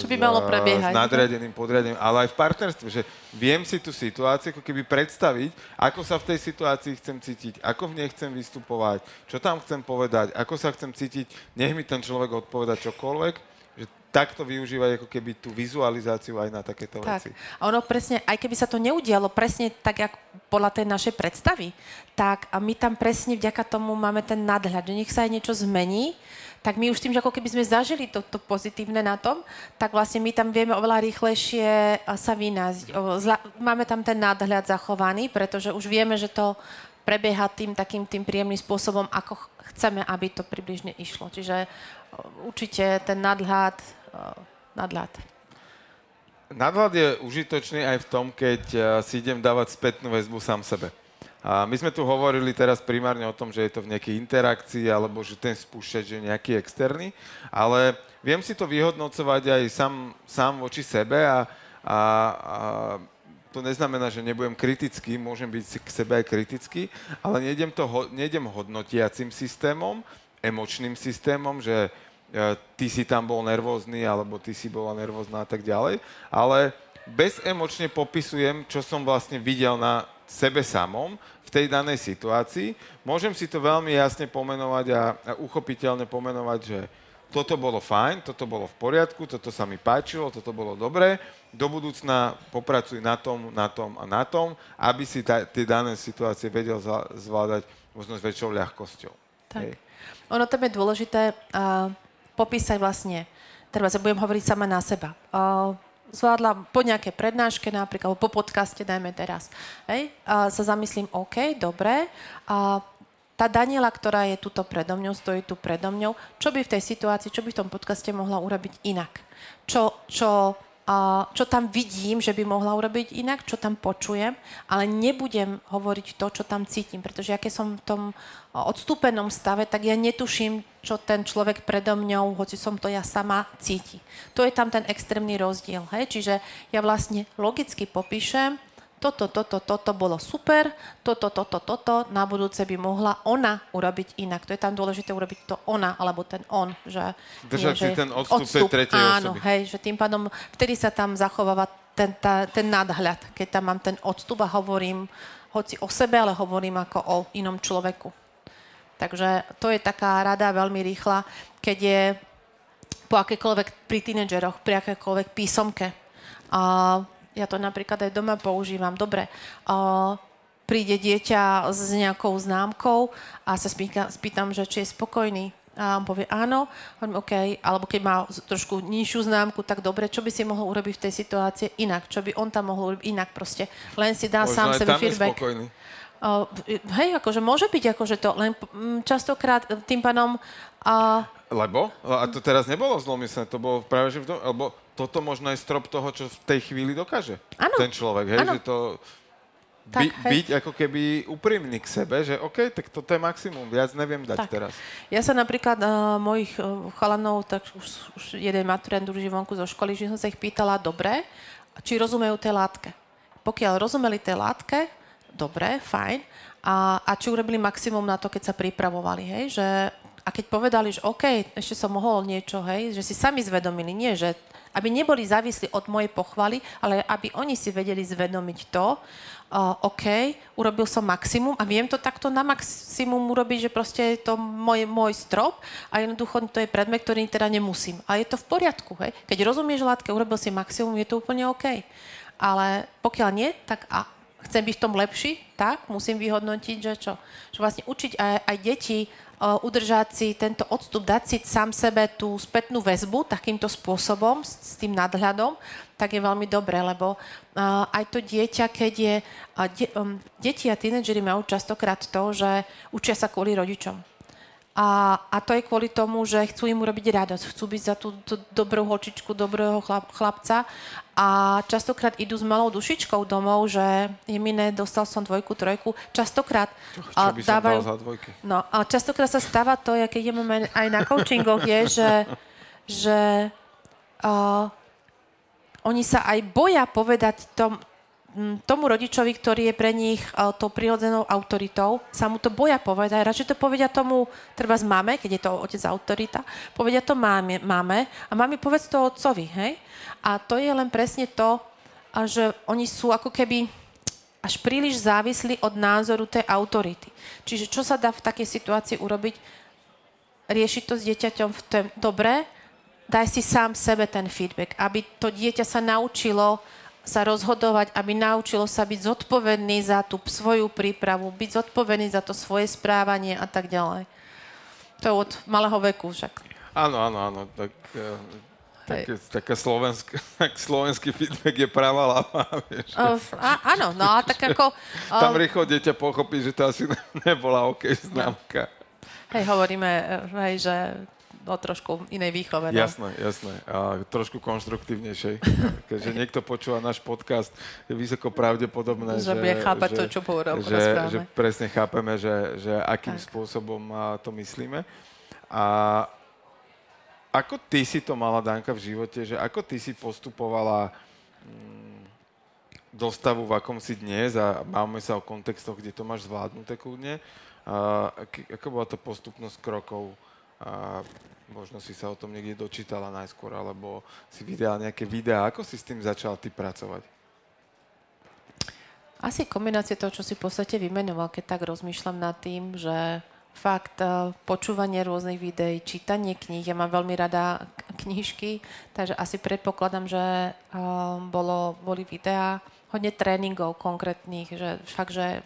Speaker 3: Čo by malo prebiehať.
Speaker 2: s nadriadeným, podriadeným, ale aj v partnerstve, že viem si tú situáciu ako keby predstaviť, ako sa v tej situácii chcem cítiť, ako v nej chcem vystupovať, čo tam chcem povedať, ako sa chcem cítiť, nech mi ten človek odpoveda čokoľvek, takto využívať ako keby tú vizualizáciu aj na takéto
Speaker 3: Tak.
Speaker 2: veci.
Speaker 3: A ono presne, aj keby sa to neudialo presne tak, jak podľa tej našej predstavy, tak a my tam presne vďaka tomu máme ten nadhľad, že nech sa aj niečo zmení, tak my už tým, že ako keby sme zažili to, to pozitívne na tom, tak vlastne my tam vieme oveľa rýchlejšie sa vynáziť. Máme tam ten nadhľad zachovaný, pretože už vieme, že to prebieha tým takým tým príjemným spôsobom, ako ch- chceme, aby to približne išlo. Čiže určite ten nadhľad, nadhľad.
Speaker 2: Nadhľad je užitočný aj v tom, keď eh, si idem dávať spätnú väzbu sám sebe. A my sme tu hovorili teraz primárne o tom, že je to v nejakej interakcii, alebo že ten spúšťač je nejaký externý, ale viem si to vyhodnocovať aj sám, sám voči sebe a, a, a to neznamená, že nebudem kritický, môžem byť k sebe aj kritický, ale nejdem, to, nejdem hodnotiacim systémom, emočným systémom, že ty si tam bol nervózny, alebo ty si bola nervózna a tak ďalej, ale bezemočne popisujem, čo som vlastne videl na sebe samom v tej danej situácii. Môžem si to veľmi jasne pomenovať a, a uchopiteľne pomenovať, že toto bolo fajn, toto bolo v poriadku, toto sa mi páčilo, toto bolo dobré. Do budúcna popracuj na tom, na tom a na tom, aby si ta, tie dané situácie vedel zvládať možno s väčšou ľahkosťou.
Speaker 3: Tak.
Speaker 2: Hej.
Speaker 3: Ono tam je dôležité uh, popísať vlastne, ja budem hovoriť sama na seba. Zvládla po nejaké prednáške napríklad, alebo po podcaste, dajme teraz, hej, uh, sa zamyslím, OK, dobre, uh, tá Daniela, ktorá je tuto predo mňou, stojí tu predo mňou, čo by v tej situácii, čo by v tom podcaste mohla urobiť inak? Čo, čo, a čo tam vidím, že by mohla urobiť inak, čo tam počujem, ale nebudem hovoriť to, čo tam cítim, pretože ja keď som v tom a, odstúpenom stave, tak ja netuším, čo ten človek predo mňou, hoci som to ja sama, cíti. To je tam ten extrémny rozdiel. Hej? Čiže ja vlastne logicky popíšem, toto, toto, toto bolo super, toto, toto, toto, na budúce by mohla ona urobiť inak. To je tam dôležité urobiť to ona, alebo ten on. Že,
Speaker 2: Držať si ten odstup tej tretej
Speaker 3: áno,
Speaker 2: osoby.
Speaker 3: hej, že tým pádom vtedy sa tam zachováva ten, tá, ten nadhľad, keď tam mám ten odstup a hovorím hoci o sebe, ale hovorím ako o inom človeku. Takže to je taká rada veľmi rýchla, keď je po akékoľvek pri tínedžeroch, pri akékoľvek písomke. A ja to napríklad aj doma používam. Dobre, a príde dieťa s nejakou známkou a sa spýta, spýtam, že či je spokojný. A on povie áno, hovorím OK, alebo keď má trošku nižšiu známku, tak dobre, čo by si mohol urobiť v tej situácii inak? Čo by on tam mohol urobiť inak proste? Len si dá
Speaker 2: Možno
Speaker 3: sám sebe
Speaker 2: tam je
Speaker 3: feedback.
Speaker 2: spokojný.
Speaker 3: Uh, hej, akože môže byť akože to, len mm, častokrát e, tým pánom uh,
Speaker 2: Lebo? A to teraz nebolo zlomyslné, to bolo práve, že v dom- lebo toto možno je strop toho, čo v tej chvíli dokáže
Speaker 3: Áno.
Speaker 2: ten človek, hej,
Speaker 3: Áno.
Speaker 2: že to
Speaker 3: Tak,
Speaker 2: By,
Speaker 3: hej.
Speaker 2: byť ako keby úprimný k sebe, že OK, tak toto je maximum, viac neviem dať
Speaker 3: Tak.
Speaker 2: teraz.
Speaker 3: Ja sa napríklad uh, mojich uh, chalanov, tak už, už jeden maturant už vonku zo školy, že som sa ich pýtala, dobre, či rozumejú tej látke. Pokiaľ rozumeli tej látke, dobre, fajn. A, a či urobili maximum na to, keď sa pripravovali, hej, že a keď povedali, že OK, ešte som mohol niečo, hej, že si sami zvedomili, nie, že aby neboli závislí od mojej pochvaly, ale aby oni si vedeli zvedomiť to, uh, OK, urobil som maximum a viem to takto na maximum urobiť, že proste je to môj, môj strop a jednoducho to je predmet, ktorý teda nemusím. A je to v poriadku, hej. Keď rozumieš látke, urobil si maximum, je to úplne OK. Ale pokiaľ nie, tak a chcem byť v tom lepší, tak musím vyhodnotiť, že čo. Že vlastne učiť aj, aj deti uh, udržať si tento odstup, dať si sám sebe tú spätnú väzbu takýmto spôsobom, s, s tým nadhľadom, tak je veľmi dobré, lebo uh, aj to dieťa, keď je... Uh, de, um, deti a tínedžeri majú častokrát to, že učia sa kvôli rodičom. A, a to je kvôli tomu, že chcú im urobiť radosť, chcú byť za tú, tú dobrú holčičku, dobrého chlap, chlapca a častokrát idú s malou dušičkou domov, že je miné, dostal som dvojku, trojku. Častokrát
Speaker 2: Čo
Speaker 3: a,
Speaker 2: by som dal za dvojky?
Speaker 3: No, a častokrát sa stáva to, keď ideme aj na coachingoch, je, že, že uh, oni sa aj boja povedať tom, tomu rodičovi, ktorý je pre nich uh, tou prirodzenou autoritou, sa mu to boja povedať. Radšej to povedia tomu, treba z máme, keď je to otec autorita, povedia to máme, máme a mami povedz to otcovi, hej? A to je len presne to, že oni sú ako keby až príliš závislí od názoru tej autority. Čiže čo sa dá v takej situácii urobiť? Riešiť to s dieťaťom v tom, dobre, daj si sám sebe ten feedback, aby to dieťa sa naučilo sa rozhodovať, aby naučilo sa byť zodpovedný za tú svoju prípravu, byť zodpovedný za to svoje správanie a tak ďalej. To je od malého veku však.
Speaker 2: Áno, áno, áno. Tak, eh, také, taká slovensk, tak slovenský feedback je pravá ľava, vieš.
Speaker 3: Uh, a, áno, no a tak ako...
Speaker 2: Tam
Speaker 3: Uh,
Speaker 2: rýchlo dieťa pochopí, že to asi ne- nebola OK známka.
Speaker 3: hej, hovoríme, eh, hej, že o trošku inej výchove. No.
Speaker 2: Jasné, jasné. A trošku konštruktívnejšej. Keďže niekto počúva náš podcast, je vysoko pravdepodobné,
Speaker 3: Že
Speaker 2: že...
Speaker 3: bude chápať to, čo po-
Speaker 2: že,
Speaker 3: rozprávame.
Speaker 2: že presne chápeme, že, že akým
Speaker 3: Tak.
Speaker 2: spôsobom to myslíme. A ako ty si to mala, Danka, v živote, že ako ty si postupovala mm, do stavu, v akom si dnes a máme sa o kontextoch, kde to máš zvládnuté kľudne. A, ako bola to postupnosť krokov? A možno si sa o tom niekde dočítala najskôr, alebo si videla nejaké videá. Ako si s tým začala ty pracovať?
Speaker 3: Asi kombinácie toho, čo si v podstate vymenoval, keď tak rozmýšľam nad tým, že fakt eh, počúvanie rôznych videí, čítanie kníh, ja mám veľmi rada k- knižky, takže asi predpokladám, že eh, bolo, boli videá, hodne tréningov konkrétnych, že fakt, že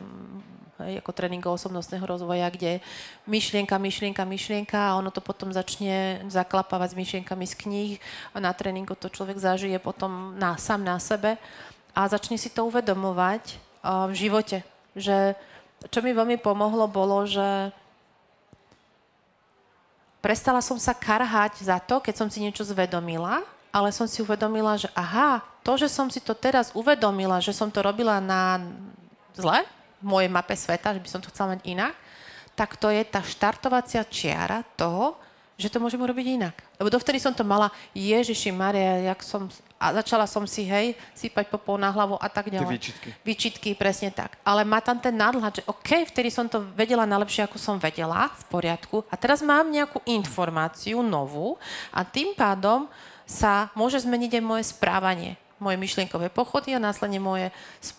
Speaker 3: hej, ako tréningov osobnostného rozvoja, kde myšlienka, myšlienka, myšlienka a ono to potom začne zaklapávať s myšlienkami z kníh a na tréningu to človek zažije potom na, sám na sebe a začne si to uvedomovať uh, v živote. Že, čo mi veľmi pomohlo, bolo, že prestala som sa karhať za to, keď som si niečo zvedomila, ale som si uvedomila, že aha, to, že som si to teraz uvedomila, že som to robila na zle, v mojej mape sveta, že by som to chcela mať inak, tak to je tá štartovacia čiara toho, že to môžem urobiť inak. Lebo dovtedy som to mala, Ježiši Maria, jak som, a začala som si, hej, sypať popol na hlavu a tak ďalej.
Speaker 2: výčitky.
Speaker 3: Výčitky, presne tak. Ale má tam ten nadhľad, že OK, vtedy som to vedela najlepšie, ako som vedela, v poriadku. A teraz mám nejakú informáciu novú a tým pádom sa môže zmeniť aj moje správanie moje myšlienkové pochody a následne moje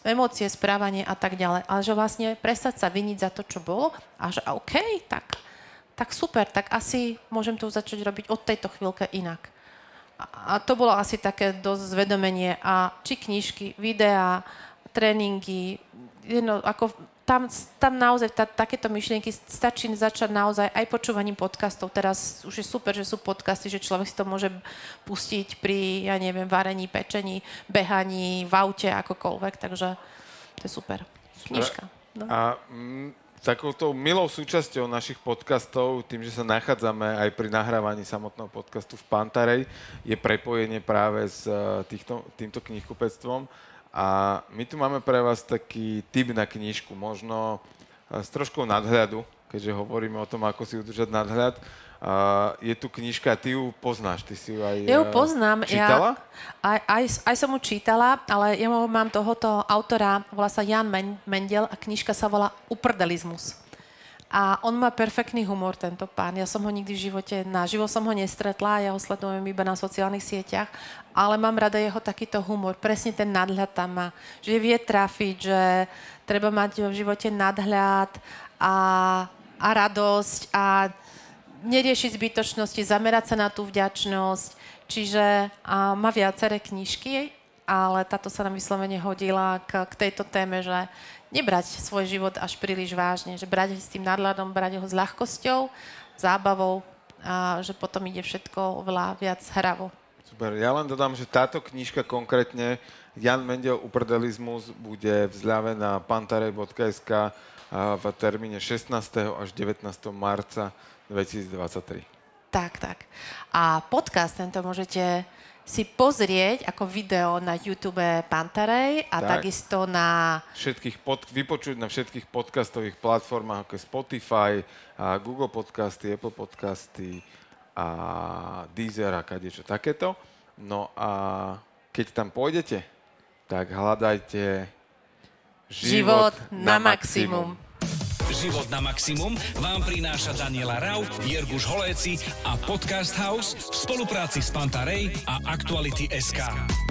Speaker 3: emócie, správanie a tak ďalej. Ale že vlastne prestať sa viniť za to, čo bolo a že OK, tak, tak super, tak asi môžem to začať robiť od tejto chvíľke inak. A, a to bolo asi také dosť zvedomenie a či knižky, videá, tréningy, jedno, ako tam, tam naozaj tá, takéto myšlienky stačí začať naozaj aj počúvaním podcastov. Teraz už je super, že sú podcasty, že človek si to môže pustiť pri, ja neviem, varení, pečení, behaní, v aute, akokoľvek. Takže to je super. Knižka. No.
Speaker 2: A mm, takouto milou súčasťou našich podcastov, tým, že sa nachádzame aj pri nahrávaní samotného podcastu v Pantarej, je prepojenie práve s eh, týchto, týmto knihkupectvom. A my tu máme pre vás taký tip na knižku, možno s troškou nadhľadu, keďže hovoríme o tom, ako si udržať nadhľad. Uh, je tu knižka, ty ju poznáš, ty si ju aj
Speaker 3: Ja ju
Speaker 2: eh,
Speaker 3: poznám.
Speaker 2: čítala?
Speaker 3: Ja, aj, aj, aj som ju čítala, ale ja mám tohoto autora, volá sa Jan Men- Mendel a knižka sa volá Uprdelizmus. A on má perfektný humor, tento pán. Ja som ho nikdy v živote, naživo som ho nestretla, ja ho sledujem iba na sociálnych sieťach, ale mám rada jeho takýto humor. Presne ten nadhľad tam má. Že vie trafiť, že treba mať v živote nadhľad a, a radosť a neriešiť zbytočnosti, zamerať sa na tú vďačnosť. Čiže a, má viaceré knižky, ale táto sa nám vyslovene hodila k, k tejto téme, že nebrať svoj život až príliš vážne, že brať s tým nadhľadom, brať ho s ľahkosťou, zábavou a že potom ide všetko oveľa viac hravo.
Speaker 2: Super, ja len dodám, že táto knižka konkrétne Jan Mendel Uprdelizmus bude v zľave na pantarej.sk v termíne 16. až 19. marca 2023.
Speaker 3: Tak, tak. A podcast tento môžete si pozrieť ako video na YouTube Pantarej a
Speaker 2: Tak.
Speaker 3: takisto na...
Speaker 2: Všetkých pod, vypočuť na všetkých podcastových platformách ako je Spotify, a Google Podcasty, Apple Podcasty a Deezer a kadečo takéto. No a keď tam pôjdete, tak hľadajte
Speaker 3: Život na maximum.
Speaker 1: Život na maximum vám prináša Daniela Rau, Jirguš Holéci a Podcast House v spolupráci s Pantarej a Aktuality SK.